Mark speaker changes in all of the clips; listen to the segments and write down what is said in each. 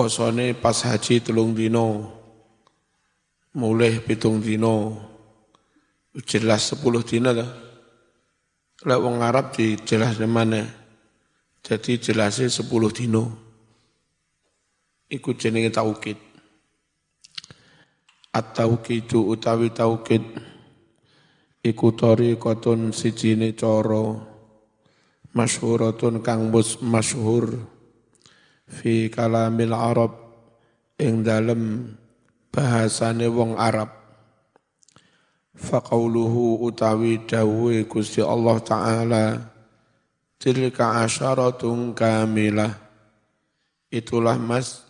Speaker 1: posone pas haji telung dino mulai pitung dino jelas sepuluh dino lah lek wong Arab di jelas mana? Jadi jelasnya sepuluh dino. Ikut jenenge taukid at-tauqidu utawi taukid iku tariqatun sijine cara masyhuratun kang masyhur fi kalamil arab ing dalem bahasane wong Arab. Faqauluhu utawi dawuhe Gusti Allah taala tilka asyaratun kamilah. Itulah mas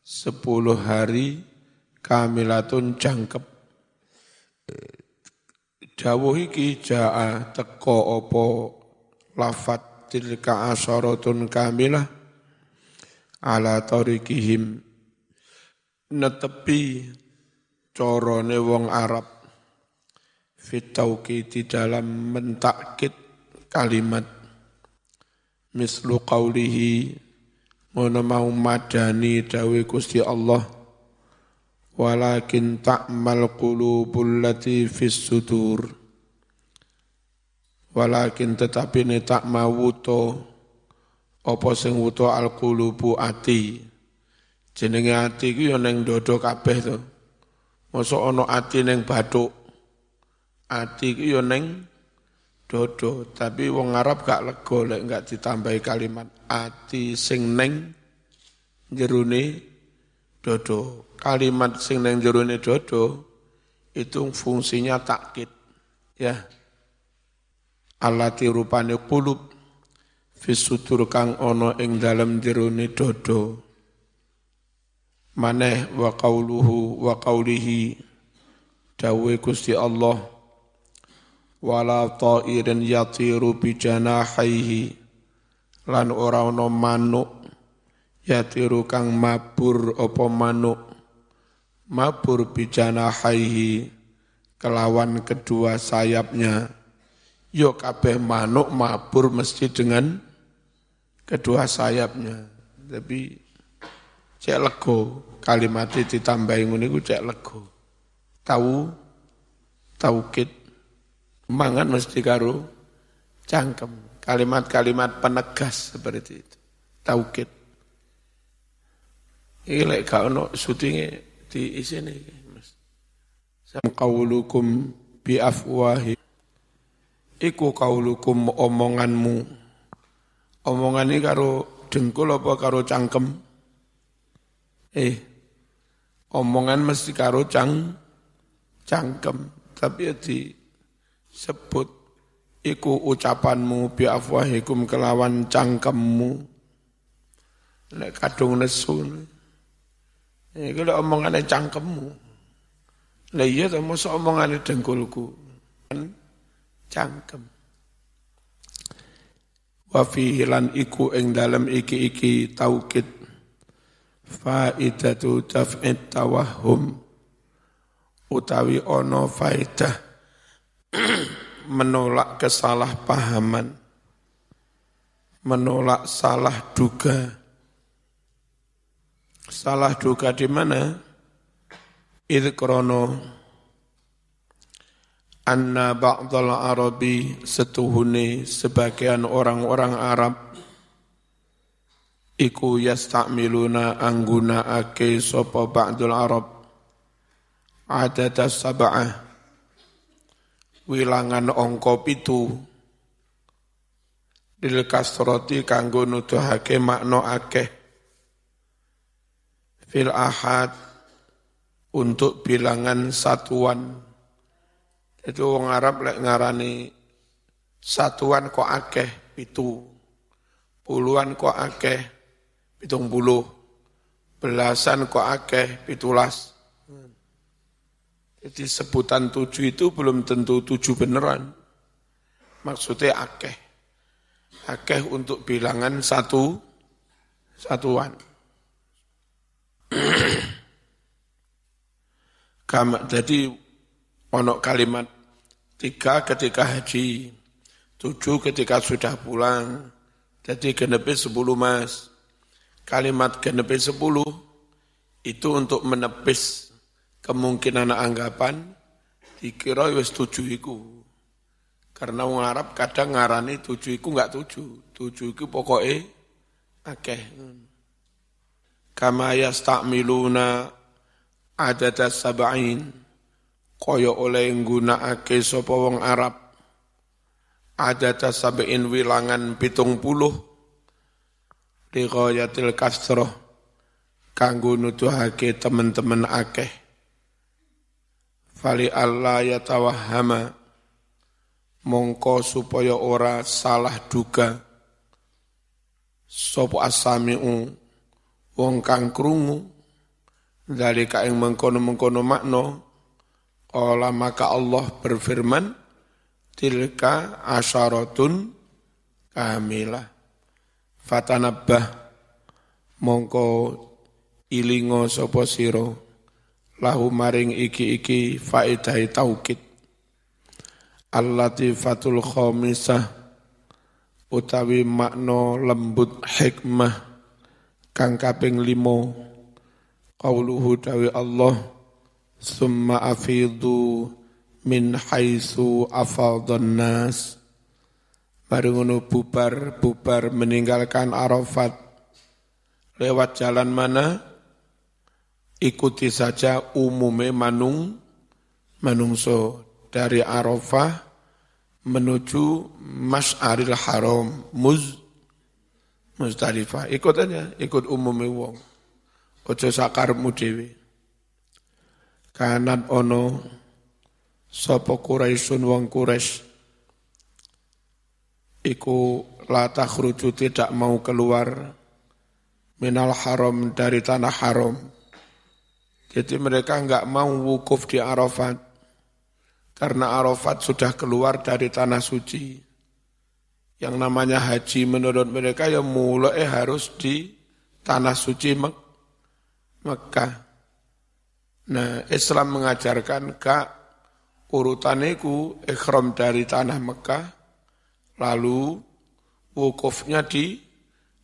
Speaker 1: sepuluh hari kamilatun jangkep. Dawuh iki jaa teko opo lafat tilka asyaratun kamilah ala tarikihim. Netepi corone wong Arab. Fitauki di dalam mentakit kalimat. Mislu qawlihi ngono mau madani dawe Gusti Allah. Walakin ta'mal qulubul lati fis sudur. Walakin tetapi ne tak mawuto apa sing wuto al qulubu ati? Jenenge ati ku ya ning dodo kabeh to. Mosok ana ati ning bathuk? Ati ku ya ning dodo. Tapi wong Arab gak lega lek gak ditambahi kalimat ati sing ning jerone dodo. Kalimat sing nang jerone dodo itu fungsinya takkit ya. Alati rupane kulub fisutur kang ono ing dalam jerone dodo maneh wa qauluhu wa qaulihi dawe Gusti Allah wala ta'irin yatiru bi janahihi lan ora ono manuk yatiru kang mabur apa manuk mabur bijana haihi kelawan kedua sayapnya. Yo kabeh manuk mabur mesti dengan kedua sayapnya. Tapi cek lego kalimat ditambahi ngene iku cek lego. Tahu taukid mangan mesti karo cangkem. Kalimat-kalimat penegas seperti itu. Taukid ini lek gak ono syutinge di sini Mas. Qaulukum bi afwahi. Iku qaulukum omonganmu. Omongan ini karo dengkul apa karo cangkem? Eh, omongan mesti karo cang cangkem, tapi ya disebut iku ucapanmu bi afwahikum kelawan cangkemmu. Lek kadung nesu. Ya kalau omongannya cangkemmu. Lah iya to mosok omongane dengkulku. Kan cangkem. Wa fihi lan iku ing dalem iki-iki taukid. Faidatu taf'id tawahum. Utawi ono faidah menolak kesalahpahaman menolak salah duga. Salah duga di mana? Idh krono anna ba'dal arabi setuhuni sebagian orang-orang Arab. Iku yastamiluna angguna ake sopo ba'dul Arab. Adata sab'ah. Wilangan ongko pitu. Dil kasroti kanggo nuduhake makno akeh. Fil ahad untuk bilangan satuan. Itu orang Arab lek ngarani satuan kok akeh pitu. Puluhan kok akeh pitung puluh. Belasan kok akeh pitulas. Jadi sebutan tujuh itu belum tentu tujuh beneran. Maksudnya akeh. Akeh untuk bilangan satu satuan. Kam, jadi onok kalimat tiga ketika haji, tujuh ketika sudah pulang, jadi genepi sepuluh mas. Kalimat genepi sepuluh Itu untuk menepis kemungkinan anggapan dikira wis tujuh iku. Karena wong Arab kadang ngarani tujuh iku enggak tujuh. Tujuh iku pokoknya akeh. Kama yastakmiluna adada sab'in kaya oleh nggunakake sapa wong Arab. Adada sab'in wilangan pitung puluh. Li ghayatil kasroh. Kanggo nuduhake teman-teman akeh. Fali Allah yatawahama mongko supaya ora salah duga. Sapa asami'u? Wong kang krungu. Dari kain mengkono-mengkono makno, Olah maka Allah berfirman, Tilka asyaratun kamilah. Fatanabbah mongko ilingo sopo siro, lahu maring iki-iki faidai taukid. Al-latifatul khomisah utawi makno lembut hikmah kang kaping limo Qauluhu dawi Allah Summa afidu min haitsu afadhan nas Baru ngono bubar bubar meninggalkan Arafat. Lewat jalan mana? Ikuti saja umume manung manungso dari Arafah menuju Mas'aril Haram Muz Muzdalifah. Ikut aja ikut umume wong. Ojo sakarmu dhewe. Kanan ono sapa Quraisyun wong iku la takhruju tidak mau keluar minal haram dari tanah haram. Jadi mereka enggak mau wukuf di Arafat karena Arafat sudah keluar dari tanah suci. Yang namanya haji menurut mereka ya mulai harus di tanah suci Mek Mekah. Nah, Islam mengajarkan kak urutaniku ikhram dari tanah Mekah, lalu wukufnya di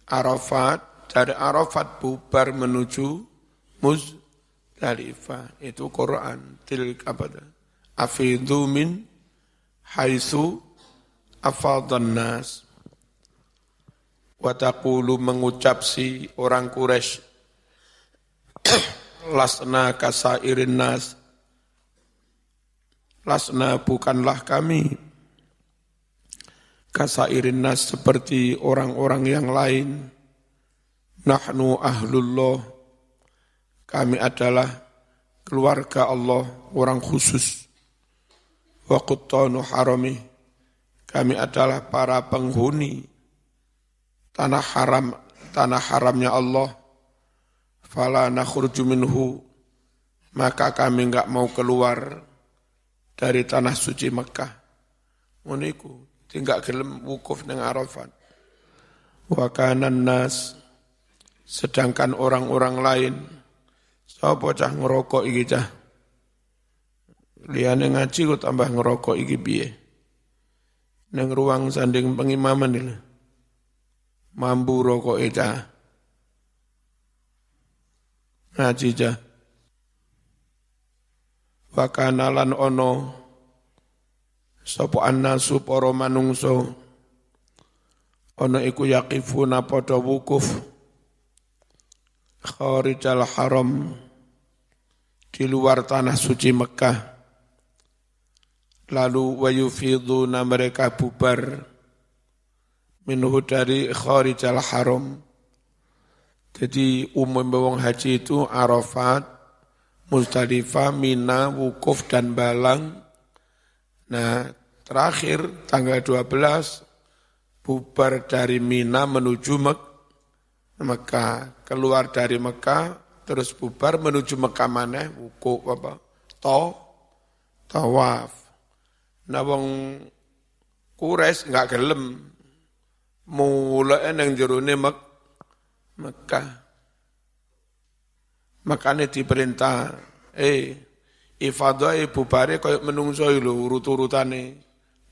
Speaker 1: Arafat, dari Arafat bubar menuju Muzdalifah. Itu Quran. Tilk apa Afidhu min haitsu afadhan nas. Watakulu mengucap si orang Quraisy lasna kasairin nas. Lasna bukanlah kami. Kasairin nas seperti orang-orang yang lain. Nahnu ahlullah. Kami adalah keluarga Allah orang khusus. Wa quttanu harami. Kami adalah para penghuni. Tanah haram tanah haramnya Allah fala nakhruju minhu maka kami enggak mau keluar dari tanah suci Mekah. Muniku tinggal gelem wukuf nang Arafat. Wa kanan nas sedangkan orang-orang lain sapa cah ngerokok iki cah. Liyane ngaji kok tambah ngerokok iki piye? Nang ruang sanding pengimaman ini. Mambu rokok cah ngaji jah. Wakanalan ono sapa annasu para manungso ono iku yaqifuna padha wukuf. Kharijal haram di luar tanah suci Mekah. Lalu wayufiduna mereka bubar. Minhu dari kharijal haram jadi umum bawang haji itu Arafat, Muzdalifah, Mina, Wukuf, dan Balang. Nah, terakhir tanggal 12 bubar dari Mina menuju Mek Mekah. Keluar dari Mekah, terus bubar menuju Mekah mana? Wukuf apa? To, tawaf. Nah, wong Kures nggak gelem. Mulai nang jerone Mekah Mekah. Makanya diperintah, eh, ifadah ibu bare kaya menungso lho urut-urutane.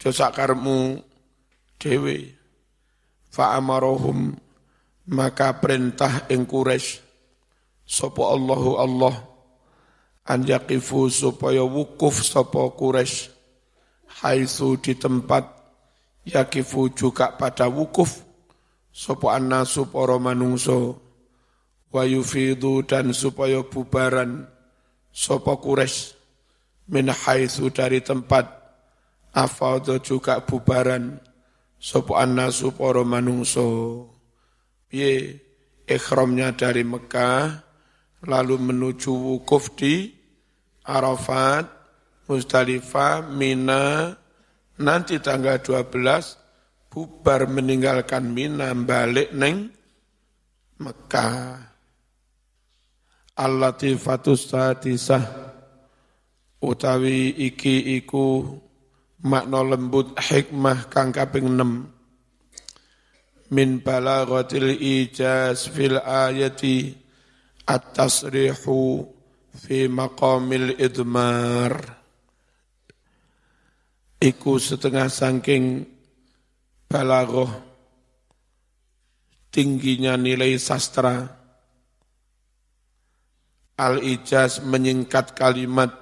Speaker 1: Josak karmu dewe. Fa'amarohum maka perintah ing Quraisy Sopo Allahu Allah an yaqifu supaya wukuf sopo Quraisy haitsu di tempat yakifu juga pada wukuf sopo annasu para manungso wa yufidu dan supaya bubaran. Sopo Quraisy min haitsu dari tempat afadha juga bubaran. Sopo annasu para manungso piye ikhramnya dari Mekah lalu menuju wukuf di Arafat, Musdalifah, Mina, nanti tanggal 12 bubar meninggalkan Mina balik neng Mekah. Al-Latifatus Sadisah utawi iki iku makna lembut hikmah kang kaping 6 min balaghatil ijaz fil ayati at-tasrihu fi maqamil idmar. Iku setengah sangking balaghah tingginya nilai sastra. Al-ijaz menyingkat kalimat.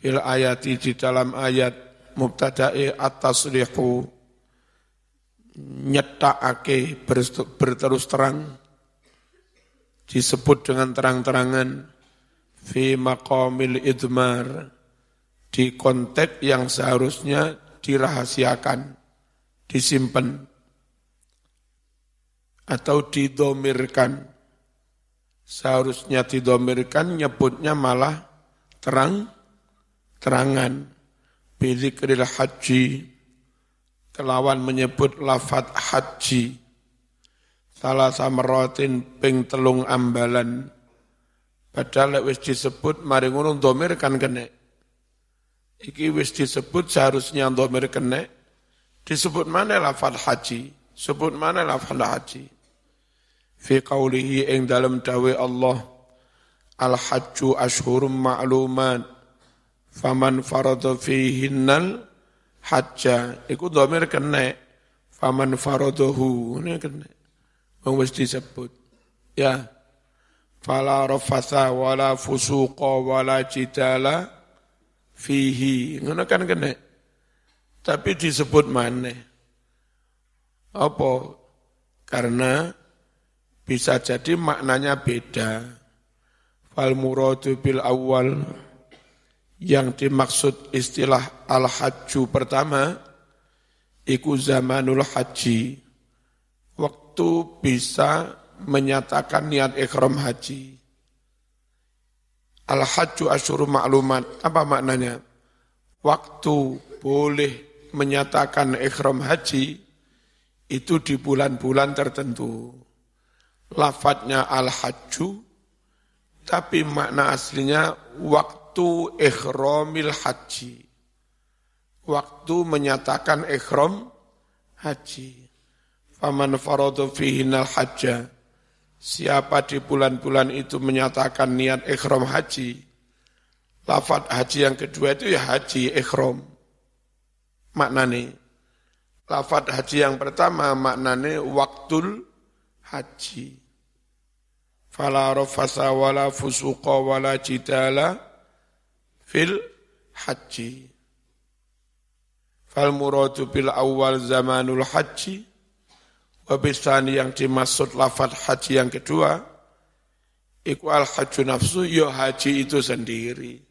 Speaker 1: Fil ayati di dalam ayat. Mubtada'i at-tasrihu nyetakake berterus terang. Disebut dengan terang-terangan. Fi maqamil idmar. Di konteks yang seharusnya dirahasiakan, disimpan atau didomirkan. Seharusnya didomirkan, nyebutnya malah terang, terangan. Bizikril haji, kelawan menyebut lafat haji salah samrotin ping telung ambalan padahal wis disebut mari ngono domir kan kene iki wis disebut seharusnya domir kene disebut mana lafal haji sebut mana lafal haji fi qawlihi ing dalam dawe Allah al hajju ashhurum ma'lumat faman farada fihinnal hajja iku domir kene faman faradahu ini Wong wis disebut. Ya. Fala rafasa wala fusuqa wala jidala fihi. Ngono kan kene. Tapi disebut mana? Apa? Karena bisa jadi maknanya beda. Fal muradu bil awal yang dimaksud istilah al-hajju pertama iku zamanul haji waktu bisa menyatakan niat ikhram haji. Al-hajju asyuru maklumat. Apa maknanya? Waktu boleh menyatakan ikhram haji itu di bulan-bulan tertentu. Lafadznya al-hajju, tapi makna aslinya waktu ikhramil haji. Waktu menyatakan ikhram haji. Faman faradu fihinal hajja. Siapa di bulan-bulan itu menyatakan niat ikhram haji. Lafat haji yang kedua itu ya haji ikhram. Maknanya. Lafat haji yang pertama maknanya waktul haji. Fala rafasa wala fusuqa wala jidala fil haji. Fal muradu bil awal zamanul haji Wabisani yang dimaksud lafad haji yang kedua, iku al haju nafsu, yo ya haji itu sendiri.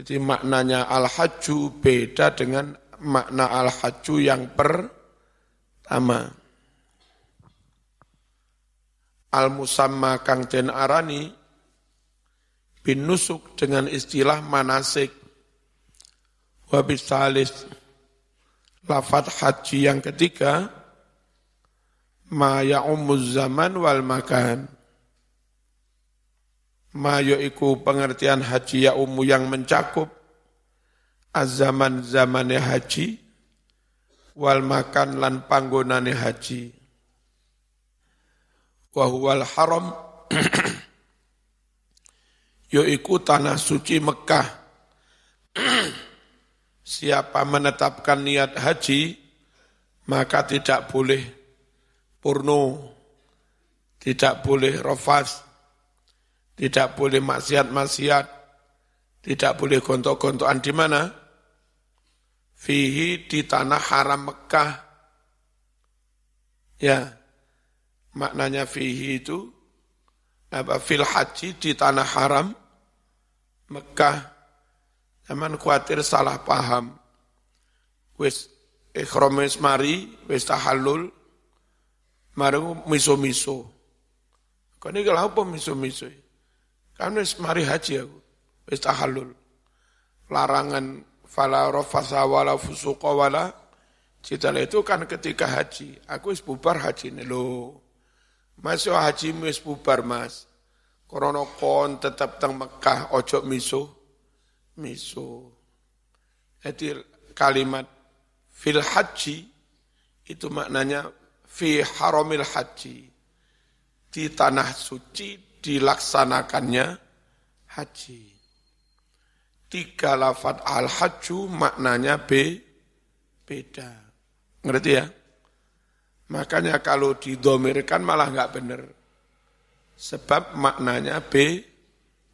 Speaker 1: Jadi maknanya al haju beda dengan makna al haju yang pertama. Al musamma kang den arani bin nusuk dengan istilah manasik. Wabisalis lafat haji yang ketiga ma ya'umuz zaman wal makan ma iku pengertian haji ya umu yang mencakup azaman zamane haji wal makan lan panggonane haji. Wa huwal haram iku tanah suci Mekah. Siapa menetapkan niat haji, maka tidak boleh purno, tidak boleh rofas, tidak boleh maksiat-maksiat, tidak boleh gontok-gontokan di mana? Fihi di tanah haram Mekah. Ya, maknanya fihi itu apa fil haji di tanah haram Mekah. Zaman khawatir salah paham. Wis ikhram wis mari, wis tahallul, mari miso-miso. Kau ini kalau apa miso-miso? Kan wis mari haji aku, wis tahallul. Larangan fala rafasa wala fusuqa wala Cita itu kan ketika haji. Aku wis bubar haji ini loh. Masuk haji wis bubar mas. Korono kon tetap teng Mekah ojo miso. Miso. Jadi kalimat fil haji itu maknanya fi haramil haji. Di tanah suci dilaksanakannya haji. Tiga lafad al-hajju maknanya be, beda. Ngerti ya? Makanya kalau didomirkan malah nggak benar. Sebab maknanya B,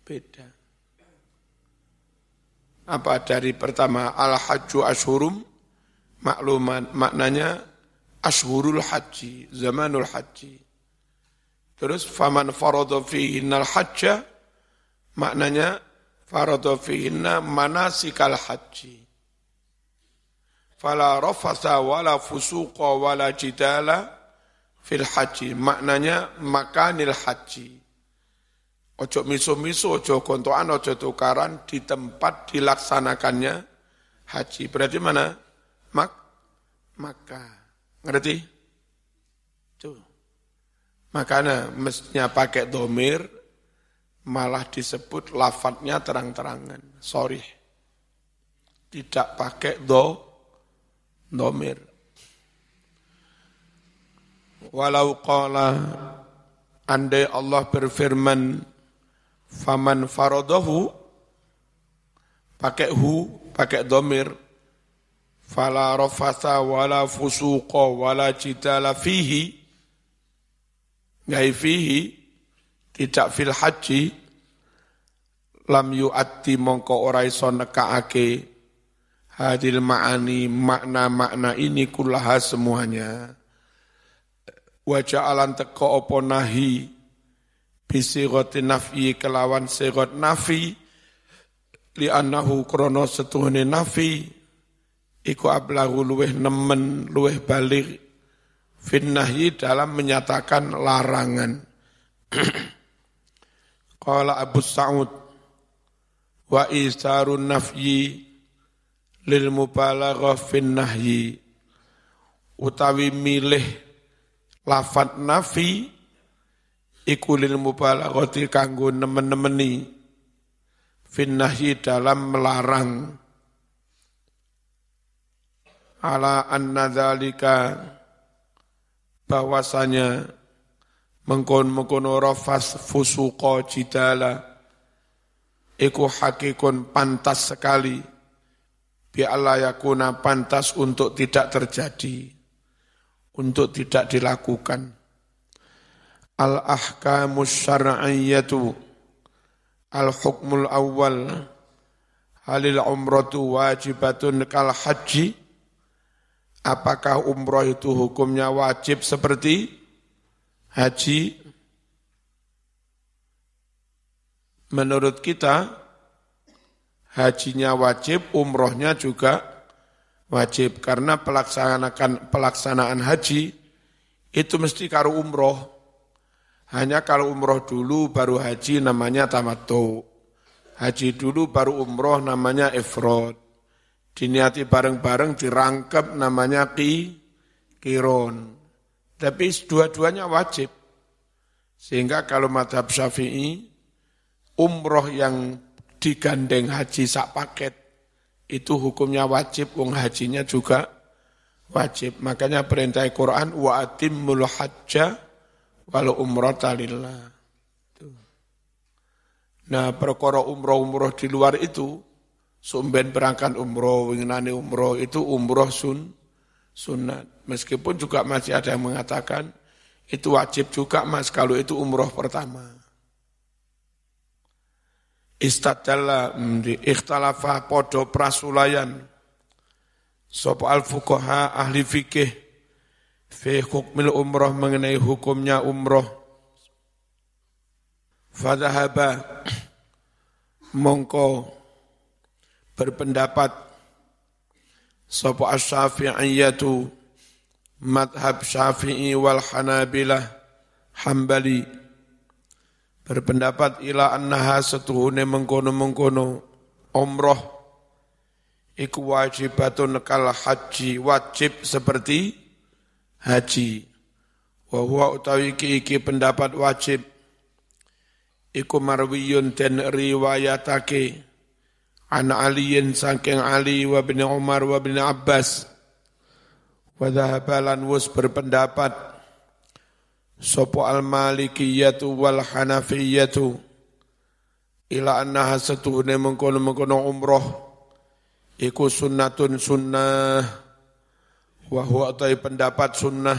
Speaker 1: beda. Apa dari pertama al-hajju ashurum, makluman maknanya ashurul haji, zamanul haji. Terus faman faradha fihinnal hajja, maknanya faradha fihinna manasikal haji fala rafasa wala fusuqa wala jidala fil haji. Maknanya makanil haji. Ojo miso-miso, ojo kontoan, ojo tukaran di tempat dilaksanakannya haji. Berarti mana? Mak, maka. Ngerti? Makanya mestinya pakai domir, malah disebut lafadznya terang-terangan. Sorry. Tidak pakai do, domir. Walau qala andai Allah berfirman faman faradahu pakai hu pakai domir fala rafasa wala fusuqa wala jidala fihi ngai fihi tidak fil haji lam yu'atti mongko ora iso nekaake hadil ma'ani makna-makna ini kullaha semuanya. Wa ja'alan teko opo nahi nafi kelawan sigot nafi li annahu krono setuhune nafi iku ablahu luweh nemen luweh balik finnahyi dalam menyatakan larangan. Qala Abu Sa'ud wa isarun nafyi lil mubalaghah fin nahyi utawi milih lafat nafi iku lil mubalaghati kanggo nemen-nemeni. Fin nahyi dalam melarang. Ala anna dzalika bahwasanya mengkon-mengkono rafas fusuqa jidala iku hakikun pantas sekali bi yakuna pantas untuk tidak terjadi, untuk tidak dilakukan. Al-ahkamus syar'iyyatu al-hukmul awal halil umratu wajibatun kal haji apakah umroh itu hukumnya wajib seperti haji menurut kita hajinya wajib, umrohnya juga wajib. Karena pelaksanaan pelaksanaan haji itu mesti karo umroh. Hanya kalau umroh dulu baru haji namanya tamato. Haji dulu baru umroh namanya ifrod. Diniati bareng-bareng dirangkap namanya ki, kiron. Tapi dua-duanya wajib. Sehingga kalau madhab syafi'i, umroh yang digandeng haji sak paket itu hukumnya wajib wong hajinya juga wajib makanya perintah Quran wa atimmul hajja wal umrata lillah nah perkara umroh-umroh di luar itu sumben berangkat umroh winginane umroh itu umroh sun sunat meskipun juga masih ada yang mengatakan itu wajib juga mas kalau itu umroh pertama. Istadalla ikhtalafa podo prasulayan Sopo al fuqaha ahli fikih fi hukmil umroh mengenai hukumnya umroh. Fadhahaba mongko berpendapat Sopo as-syafi'iyatu madhab syafi'i wal hanabilah hambali. Berpendapat ila annaha setuhune mengkono-mengkono umroh iku wajibatun kal haji wajib seperti haji. Wa huwa utawi iki pendapat wajib. Iku marwiyun den riwayatake an aliyin saking Ali wa bin Umar wa bin Abbas wa dhahabalan wus berpendapat sopo al malikiyatu wal hanafiyatu ila annaha setuhune mengkono-mengkono umroh iku sunnatun sunnah wa huwa pendapat sunnah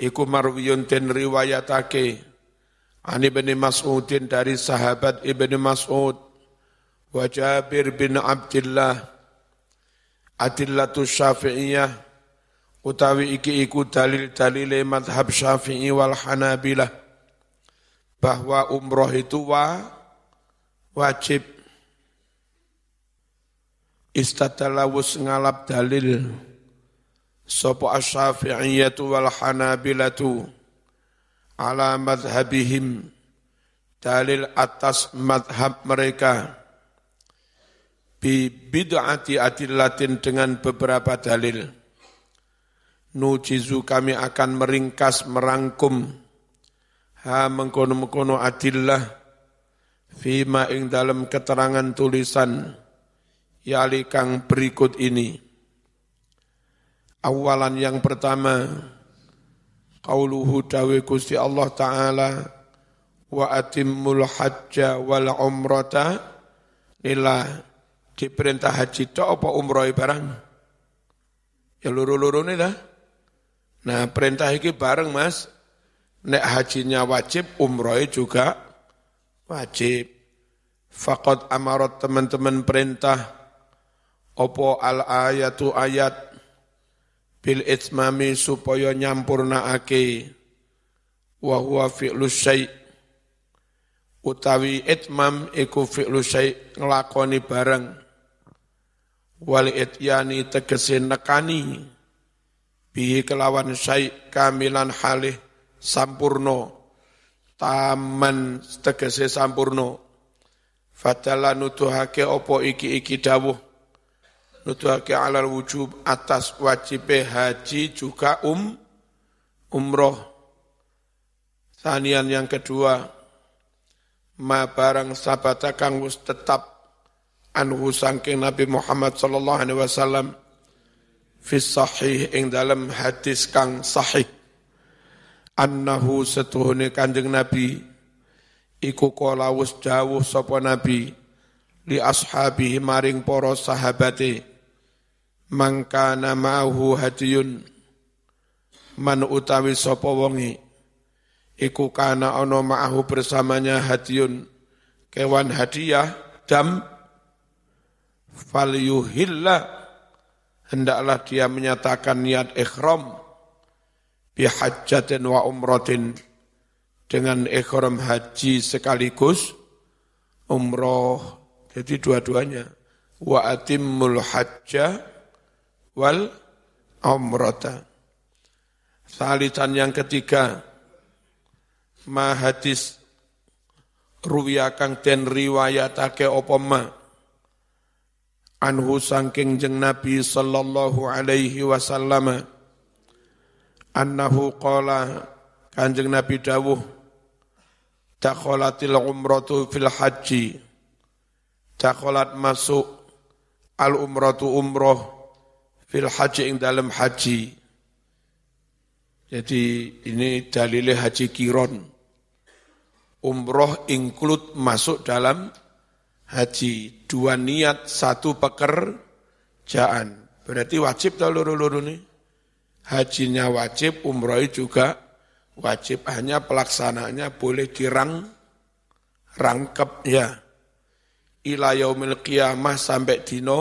Speaker 1: iku marwiyun den riwayatake Ani bin Mas'udin dari sahabat Ibnu Mas'ud wa Jabir bin Abdullah adillatu syafi'iyah utawi iki iku dalil-dalil madhab syafi'i wal hanabilah bahwa umroh itu wa, wajib. Istatalawus ngalap dalil sopo asyafi'iyatu wal hanabilatu ala madhabihim dalil atas madhab mereka bi bid'ati adillatin dengan beberapa dalil. Nujizu kami akan meringkas, merangkum ha mengkono-mengkono adillah fima ing dalam keterangan tulisan yali kang berikut ini. Awalan yang pertama, qauluhu dawe Gusti Allah Ta'ala wa atimmul hajja wal umrata lillah diperintah haji tok apa umroh barang? Ya luru-luru ini dah. Nah perintah ini bareng mas. Nek hajinya wajib, umroh juga wajib. Fakot amarot teman-teman perintah. Opo al ayatu ayat. Bil itmami supaya nyampurna ake. Wahuwa fi'lu syai' utawi itmam iku fi'lu syai' ngelakoni bareng wal ityani tegese nekani bihi kelawan syai kamilan halih sampurno. Taman tegese sampurno. Fadala nutuhake opo iki-iki dawuh. Nutuhake alal wujub atas wajib haji juga um umroh. Sanian yang kedua, ma barang sabata kang tetap anhu sangking Nabi Muhammad sallallahu alaihi wasallam fi sahih ing dalam hadis kang sahih. Annahu setuhune Kanjeng Nabi iku kala wis dawuh sapa Nabi li ashabihi maring para sahabate mangkana ma'ahu hadiyun man utawi sapa wonge iku kana ana ma'ahu bersamanya hadiyun kewan hadiah dam falyuhilla hendaklah dia menyatakan niat ikhram. Bihajjatin wa umratin. Dengan ikhram haji sekaligus. Umroh. Jadi dua-duanya. Wa atimmul hajja wal umrata. Salitan yang ketiga. Ma hadis ruwiya den riwayatake apa ma anhu sangking jeng Nabi sallallahu alaihi wasallam annahu qala kanjeng Nabi dawuh takholatil umratu fil haji takholat masuk al umratu umroh fil haji ing dalam haji. Jadi ini dalilnya haji kiron. Umroh include masuk dalam haji. Dua niat, satu pekerjaan. Berarti wajib tau luru-luru nih. Hajinya wajib, umroh juga wajib hanya pelaksanaannya boleh dirang rangkep ya ila yaumil qiyamah sampai dino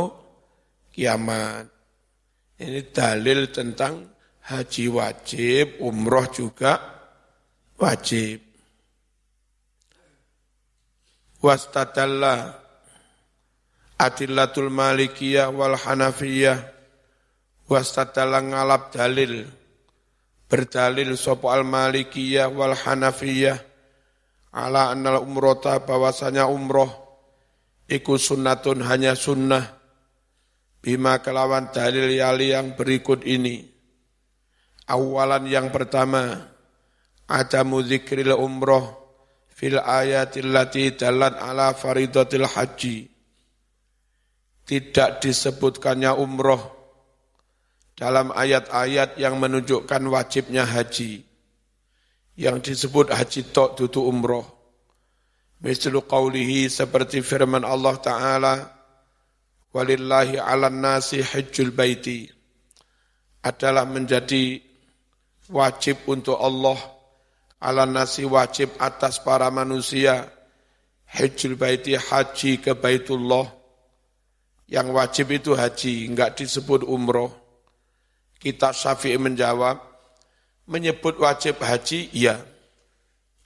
Speaker 1: kiamat. Ini dalil tentang haji wajib, umroh juga wajib. Wastadalla adillatul malikiyah wal hanafiyah. Wastadalla ngalap dalil. Berdalil sopo al malikiyah wal hanafiyah. Ala annal umrota bahwasanya umroh. Iku sunnatun hanya sunnah. Bima kelawan dalil yali yang berikut ini. Awalan yang pertama. Ada muzikril umroh fil ayatil lati dalat ala faridatil haji tidak disebutkannya umroh dalam ayat-ayat yang menunjukkan wajibnya haji. Yang disebut haji tok tutu umroh. Mislu qawlihi seperti firman Allah Ta'ala, Walillahi ala nasi hajjul baiti, adalah menjadi wajib untuk Allah, ala nasi wajib atas para manusia, hajjul baiti haji ke baitullah, yang wajib itu haji, enggak disebut umroh. Kita Syafi'i menjawab, menyebut wajib haji, iya.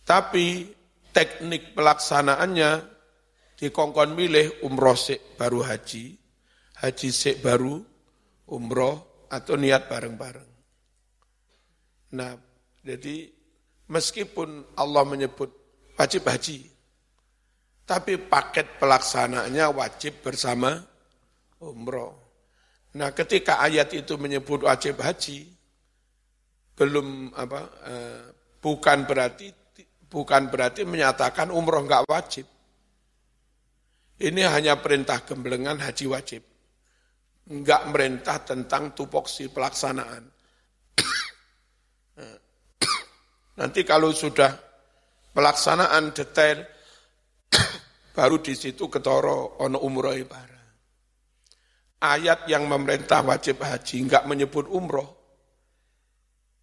Speaker 1: Tapi teknik pelaksanaannya dikongkon milih umroh sik baru haji, haji sik baru umroh atau niat bareng-bareng. Nah, jadi meskipun Allah menyebut wajib haji, tapi paket pelaksanaannya wajib bersama umroh. Nah, ketika ayat itu menyebut wajib haji, belum apa, eh, bukan berarti bukan berarti menyatakan umroh enggak wajib. Ini hanya perintah gemblengan haji wajib. Enggak merintah tentang tupoksi pelaksanaan. Nanti kalau sudah pelaksanaan detail, baru di situ ketoro ono umroh ibarat. Ayat yang memerintah wajib haji enggak menyebut umroh,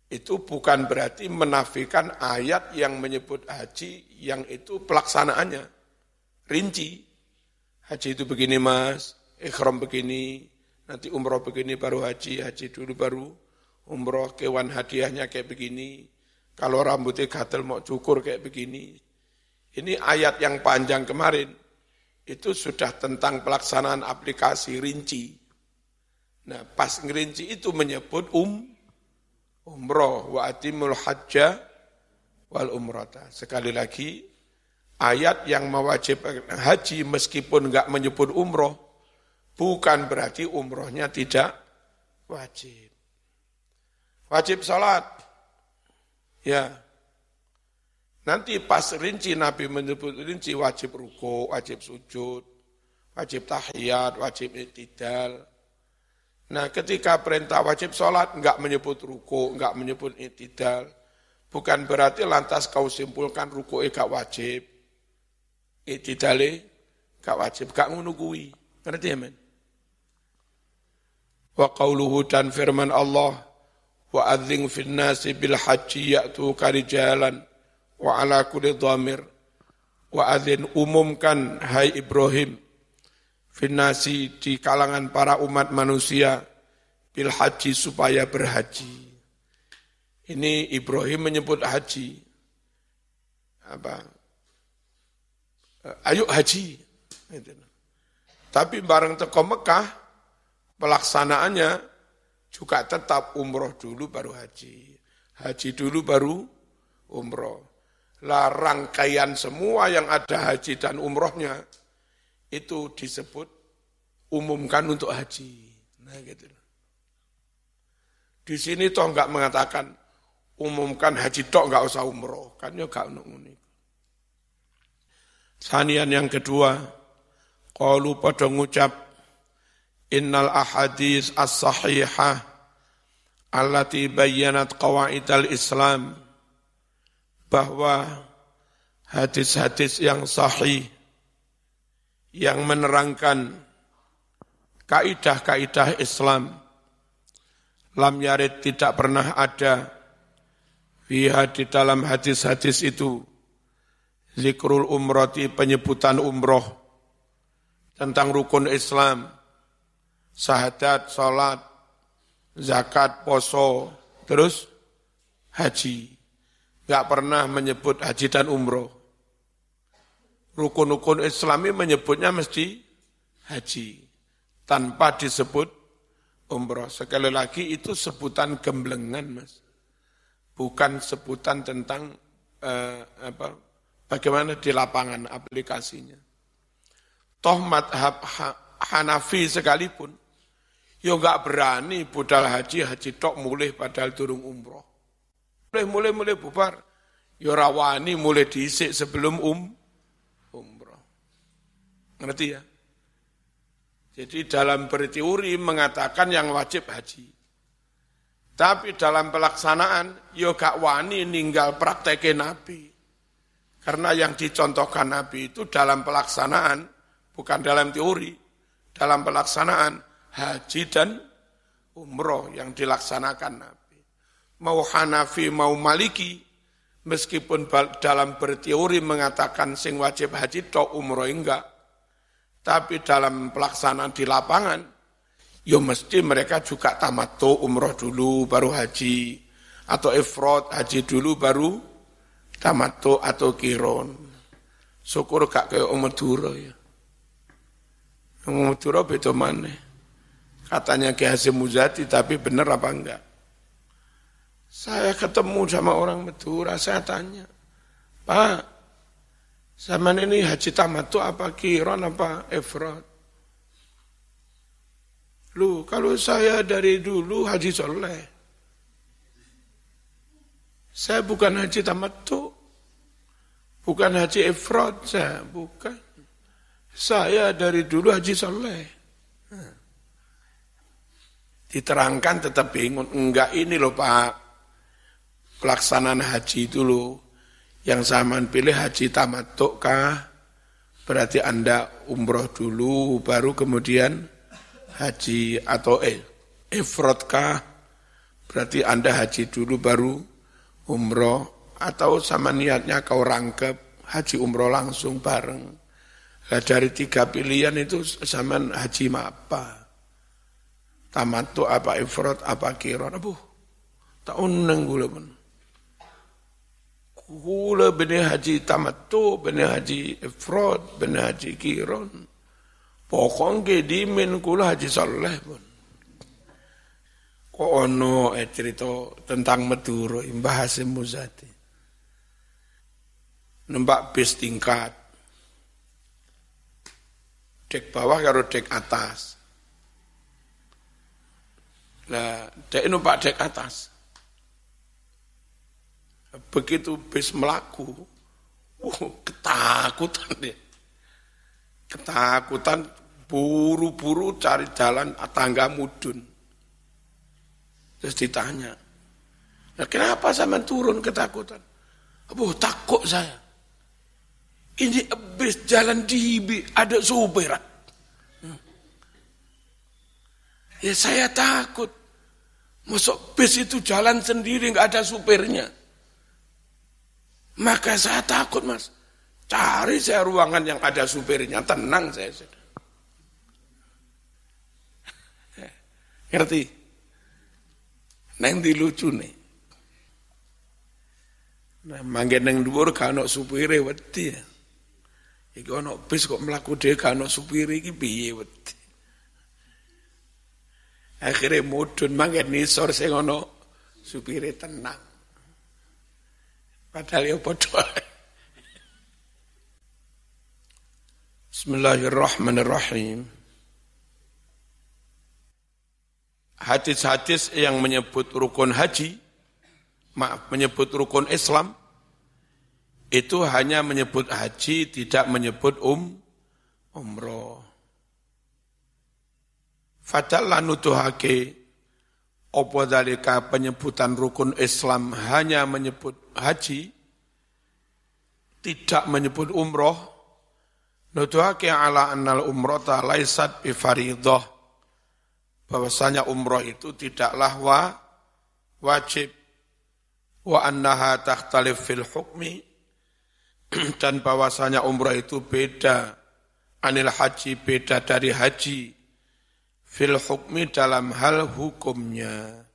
Speaker 1: itu bukan berarti menafikan ayat yang menyebut haji yang itu pelaksanaannya. Rinci. Haji itu begini mas, ikhram begini, nanti umroh begini baru haji, haji dulu baru umroh, kewan hadiahnya kayak begini, kalau rambutnya gatel mau cukur kayak begini. Ini ayat yang panjang kemarin, itu sudah tentang pelaksanaan aplikasi rinci. Nah pas ngerinci itu menyebut um, umroh wa atimul hajja wal umrata. Sekali lagi, ayat yang mewajibkan haji meskipun enggak menyebut umroh, bukan berarti umrohnya tidak wajib. Wajib salat. Ya. Nanti pas rinci Nabi menyebut rinci wajib ruku, wajib sujud, wajib tahiyat, wajib itidal, Nah ketika perintah wajib sholat enggak menyebut ruku, enggak menyebut itidal, bukan berarti lantas kau simpulkan ruku enggak wajib, itidale enggak wajib, enggak menunggui. Ngerti ya men? Wa qawluhu dan firman Allah, wa adzing fin nasi bil haji ya'tu karijalan wa ala kulli dhamir wa adzin umumkan hai Ibrahim finasi di kalangan para umat manusia bil haji supaya berhaji. Ini Ibrahim menyebut haji. Apa? Ayo haji. Tapi bareng teko Mekah, pelaksanaannya juga tetap umroh dulu baru haji. Haji dulu baru umroh. Lah rangkaian semua yang ada haji dan umrohnya, itu disebut umumkan untuk haji. Nah gitu. Di sini toh enggak mengatakan umumkan haji tok enggak usah umroh. Kan ya enggak unik. Sanian yang kedua, qalu pada ngucap innal ahadis as-sahihah allati bayyanat qawaidal Islam bahwa hadis-hadis yang sahih yang menerangkan kaidah-kaidah Islam lam yarid tidak pernah ada Fiha di dalam hadis-hadis itu zikrul umrati penyebutan umroh tentang rukun Islam, sahadat, salat, zakat, poso, terus haji. Gak pernah menyebut haji dan umroh. Rukun-rukun Islami menyebutnya mesti haji. Tanpa disebut umroh. Sekali lagi itu sebutan gemblengan mas bukan sebutan tentang eh, apa, bagaimana di lapangan aplikasinya. Toh madhab Hanafi sekalipun, yo nggak berani budal haji, haji tok mulai padahal turung umroh. Mulai, mulai, mulai bubar. Yo rawani mulai diisik sebelum um, umroh. Ngerti ya? Jadi dalam berteori mengatakan yang wajib haji. Tapi dalam pelaksanaan, yo gak wani ninggal prakteknya Nabi. Karena yang dicontohkan Nabi itu dalam pelaksanaan, bukan dalam teori. Dalam pelaksanaan haji dan umroh yang dilaksanakan Nabi. Mau Hanafi, mau Maliki, meskipun dalam berteori mengatakan sing wajib haji, tok umroh enggak. Tapi dalam pelaksanaan di lapangan, ya mesti mereka juga tamato umroh dulu baru haji atau ifrod haji dulu baru tamato atau kiron. Syukur gak kayak Om Madura ya. Om Madura beda mana? Katanya ke Hasim Muzati tapi benar apa enggak? Saya ketemu sama orang Madura, saya tanya, Pak, zaman ini haji tamato apa kiron apa ifrod? Lu, kalau saya dari dulu haji soleh. Saya bukan haji tamattu. Bukan haji ifrad, saya bukan. Saya dari dulu haji soleh. Diterangkan tetap bingung. Enggak ini loh Pak. Pelaksanaan haji itu loh. Yang zaman pilih haji tamattu kah? Berarti Anda umroh dulu, baru kemudian haji atau eh, ifrod kah? Berarti Anda haji dulu baru umroh atau sama niatnya kau rangkep haji umroh langsung bareng. Nah, dari tiga pilihan itu sama haji apa? Tamat tuh apa ifrod apa kiron? Abuh, tak uneng pun. Gula benih haji tamat tuh, benih haji ifrod, benih haji kiron. Pokoknya dimin kula haji saleh pun. Kok ono eh cerita tentang Madura Mbah Hasim Muzati. Nembak bis tingkat. Dek bawah karo dek atas. Lah, dek numpak dek atas. Begitu bis melaku, uh, ketakutan dia. Ketakutan buru-buru cari jalan tangga mudun. Terus ditanya, nah, kenapa sama turun ketakutan? Abu takut saya. Ini habis jalan dibi, ada supir. Hmm. Ya saya takut. Masuk bis itu jalan sendiri, nggak ada supirnya. Maka saya takut mas. Cari saya ruangan yang ada supirnya, tenang saya. Ngerti? Neng di lucu nih. Nah, manggen neng dhuwur gak ono supire wedi ya. Iki ono bis kok mlaku dhewe gak ono supire iki piye wedi. Akhirnya mudun manggen nisor sing ono supire tenang. Padahal ya padha. Bismillahirrahmanirrahim hadis-hadis yang menyebut rukun haji, maaf, menyebut rukun Islam, itu hanya menyebut haji, tidak menyebut um, umroh. Fadallah nutuhake, opo dalika penyebutan rukun Islam hanya menyebut haji, tidak menyebut umroh, nutuhake ala annal umrota laisat bifaridah, bahwasanya umroh itu tidaklah wa, wajib. Wa annaha takhtalif fil hukmi. Dan bahwasanya umrah itu beda. Anil haji beda dari haji fil hukmi dalam hal hukumnya.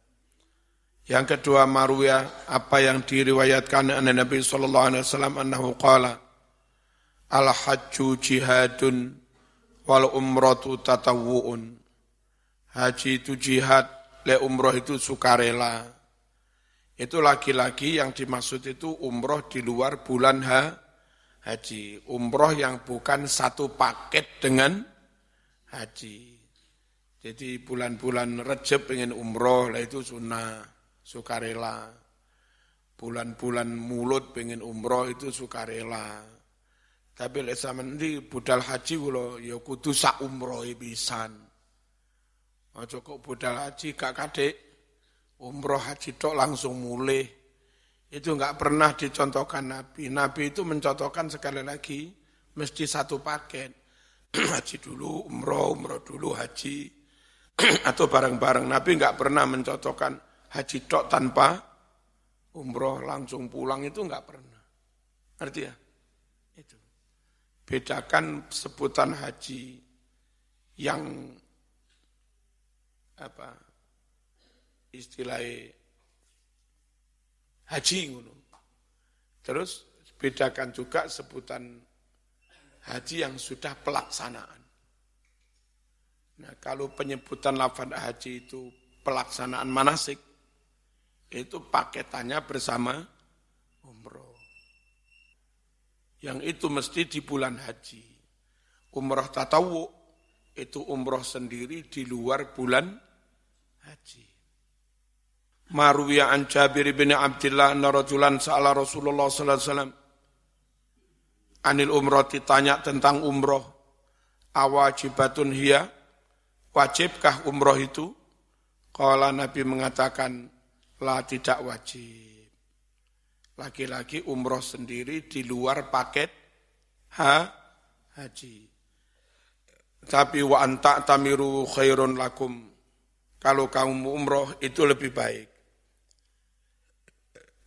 Speaker 1: Yang kedua marwiyah apa yang diriwayatkan oleh Nabi sallallahu alaihi wasallam annahu qala al hajju jihadun wal umratu tatawuun. Haji itu jihad, le umroh itu sukarela. Itu lagi-lagi yang dimaksud itu umroh di luar bulan ha, haji. Umroh yang bukan satu paket dengan haji. Jadi bulan-bulan Rejab pengen umroh, lah itu sunnah, sukarela. Bulan-bulan mulut pengen umroh itu sukarela. Tapi lek sampean di budal haji kula ya kudu sak umroh pisan. Aja kok budal haji gak kadek umroh haji tok langsung mulai. Itu enggak pernah dicontohkan Nabi. Nabi itu mencontohkan sekali lagi mesti satu paket. haji dulu, umroh, umroh dulu, haji. Atau bareng-bareng. Nabi enggak pernah mencontohkan haji tok tanpa umroh langsung pulang itu enggak pernah. Artinya ya? bedakan sebutan haji yang apa istilahnya haji ngono. Terus bedakan juga sebutan haji yang sudah pelaksanaan. Nah, kalau penyebutan lafaz haji itu pelaksanaan manasik, itu paketannya bersama umroh. Yang itu mesti di bulan haji. Umroh tatawu itu umroh sendiri di luar bulan haji. Marwiya an Jabir bin Abdullah anna rajulan sa'ala Rasulullah sallallahu alaihi wasallam anil umroh ditanya tentang umroh awajibatun hiya wajibkah umroh itu? Kala Nabi mengatakan la tidak wajib. Lagi-lagi umroh sendiri di luar paket ha, haji. Tapi wa anta tamiru khairun lakum. Kalau kamu umroh itu lebih baik.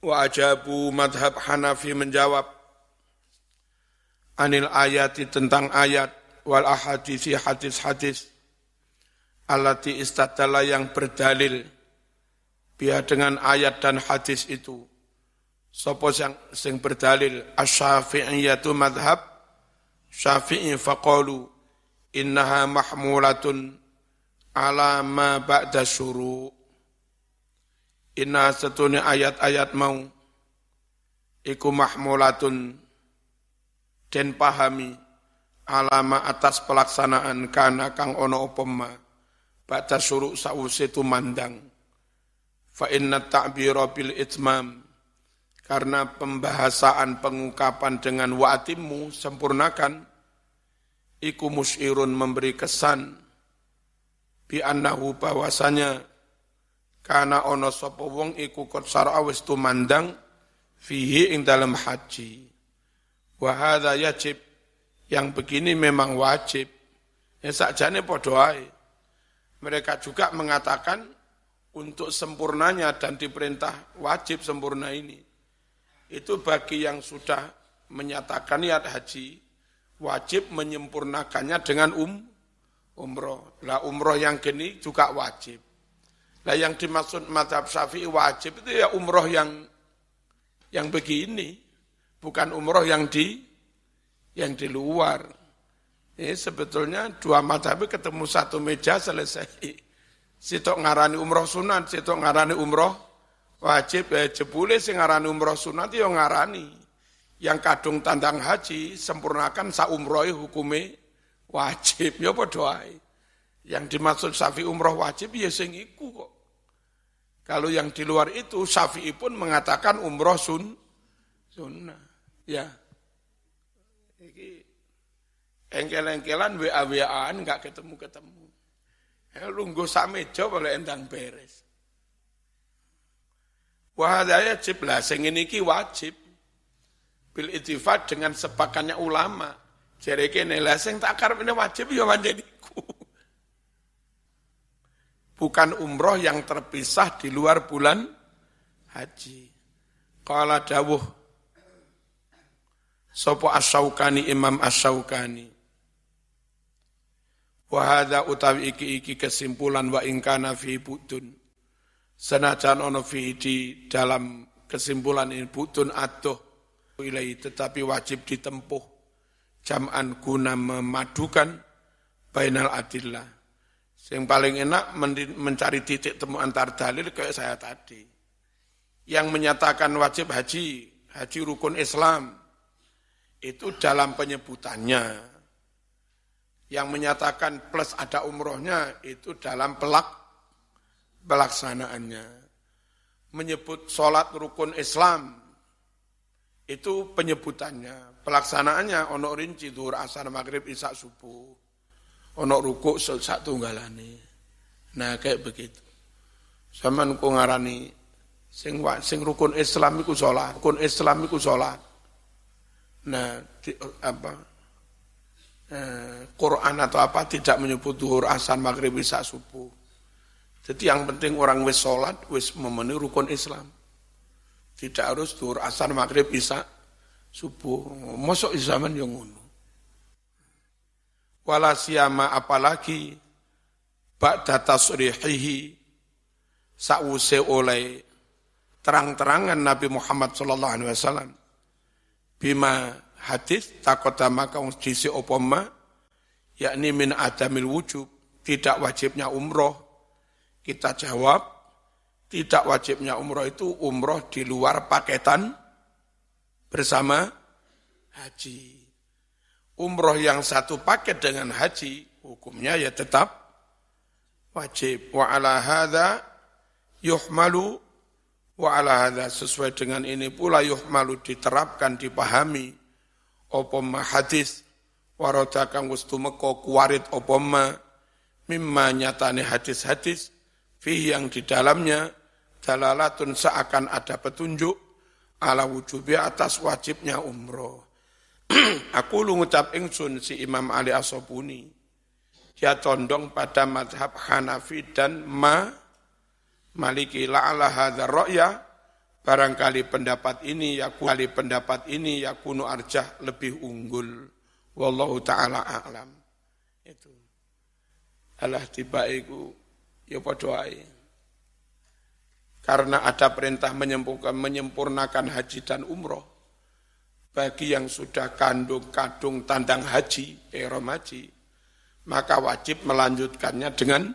Speaker 1: Wa ajabu madhab Hanafi menjawab anil ayati tentang ayat wal ahadisi hadis-hadis alati istatala yang berdalil. Biar dengan ayat dan hadis itu. Sopo yang sing berdalil? asy-Syafi'iyatu madhab. Syafi'i faqalu innaha mahmulatun ala ma ba'da syuru. Inna setune ayat-ayat mau iku mahmulatun. Den pahami alama atas pelaksanaan kana kang ono opema ba'da syuru sause mandang. Fa inna ta'bira bil itmam. Karena pembahasan pengungkapan dengan wa'atimu sempurnakan iku musyirun memberi kesan bi annahu bahwasanya karena ono sapa wong iku kot awis tu mandang fihi ing dalam haji. Wa hadza yajib. Yang begini memang wajib. Ya sakjane padha mereka juga mengatakan untuk sempurnanya dan diperintah wajib sempurna ini itu bagi yang sudah menyatakan niat haji, wajib menyempurnakannya dengan um, umroh. Lah umroh yang gini juga wajib. Lah yang dimaksud madhab syafi'i wajib itu ya umroh yang yang begini, bukan umroh yang di yang di luar. Ini sebetulnya dua madhab ketemu satu meja selesai. Sitok ngarani umroh sunat, sitok ngarani umroh wajib. Ya jebule sing ngarani umroh sunat ya ngarani. Yang kadung tandang haji sempurnakan sa umroh hukume wajib. Ya padha yang dimaksud safi umroh wajib ya sing iku kok. Kalau yang di luar itu Syafi'i pun mengatakan umroh sun sunnah. Ya. Iki engkel-engkelan WA-WAan enggak ketemu-ketemu ya, lungguh sak meja boleh endang beres Wahada wajib lah, sing ini ki wajib. Bil itifat dengan sepakannya ulama. Jadi kene lah sing tak karep ini wajib ya manjeniku. Bukan umroh yang terpisah di luar bulan haji. Qala dawuh Sopo asyaukani imam asyaukani Wahada utawi iki-iki kesimpulan wa ingkana fi butun. Senajan ono fi di dalam kesimpulan ini butun atuh ilai tetapi wajib ditempuh jam'an guna memadukan bainal adillah. Yang paling enak mencari titik temu antar dalil kayak saya tadi. Yang menyatakan wajib haji, haji rukun Islam, itu dalam penyebutannya yang menyatakan plus ada umrohnya itu dalam pelak pelaksanaannya. Menyebut sholat rukun Islam itu penyebutannya. Pelaksanaannya ono rinci duhur asar maghrib isak subuh. Ono rukuk satu tunggalane. Nah kayak begitu. Sama ku ngarani sing sing rukun Islam iku rukun Islam iku. Nah, di, apa Eh, Quran atau apa tidak menyebut duhur asar maghrib bisa subuh. Jadi yang penting orang wis sholat, wis memenuhi rukun Islam. Tidak harus duhur asar maghrib bisa subuh. Mosok zaman yang ngono. Wala siyama apalagi ba'da tasrihihi sa'use oleh terang-terangan Nabi Muhammad sallallahu alaihi wasallam bima hadis takota maka disi opoma yakni min adamil wujub tidak wajibnya umroh. Kita jawab tidak wajibnya umroh itu umroh di luar paketan bersama haji. Umroh yang satu paket dengan haji hukumnya ya tetap wajib. Wa ala hadha yuhmalu wa ala hadha sesuai dengan ini pula yuhmalu diterapkan dipahami apa ma hadis warada kang wis tumeka kuwarit apa ma mimma nyatane hadis-hadis fi yang di dalamnya dalalatun seakan ada petunjuk ala wujubi atas wajibnya umroh. Aku lu ngucap ingsun si Imam Ali Asobuni. Dia condong pada madhab Hanafi dan ma maliki la'ala hadha ro'ya Barangkali pendapat ini, ya kali pendapat ini, ya kuno arjah lebih unggul. Wallahu ta'ala a'lam. Itu. Alah tiba iku, ya paduai. Karena ada perintah menyempurnakan, menyempurnakan haji dan umroh. Bagi yang sudah kandung kadung tandang haji, erom haji, maka wajib melanjutkannya dengan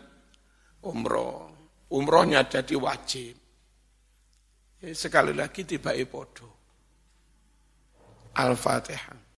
Speaker 1: umroh. Umrohnya jadi wajib. Sekali lagi tiba podo. Al-Fatihah.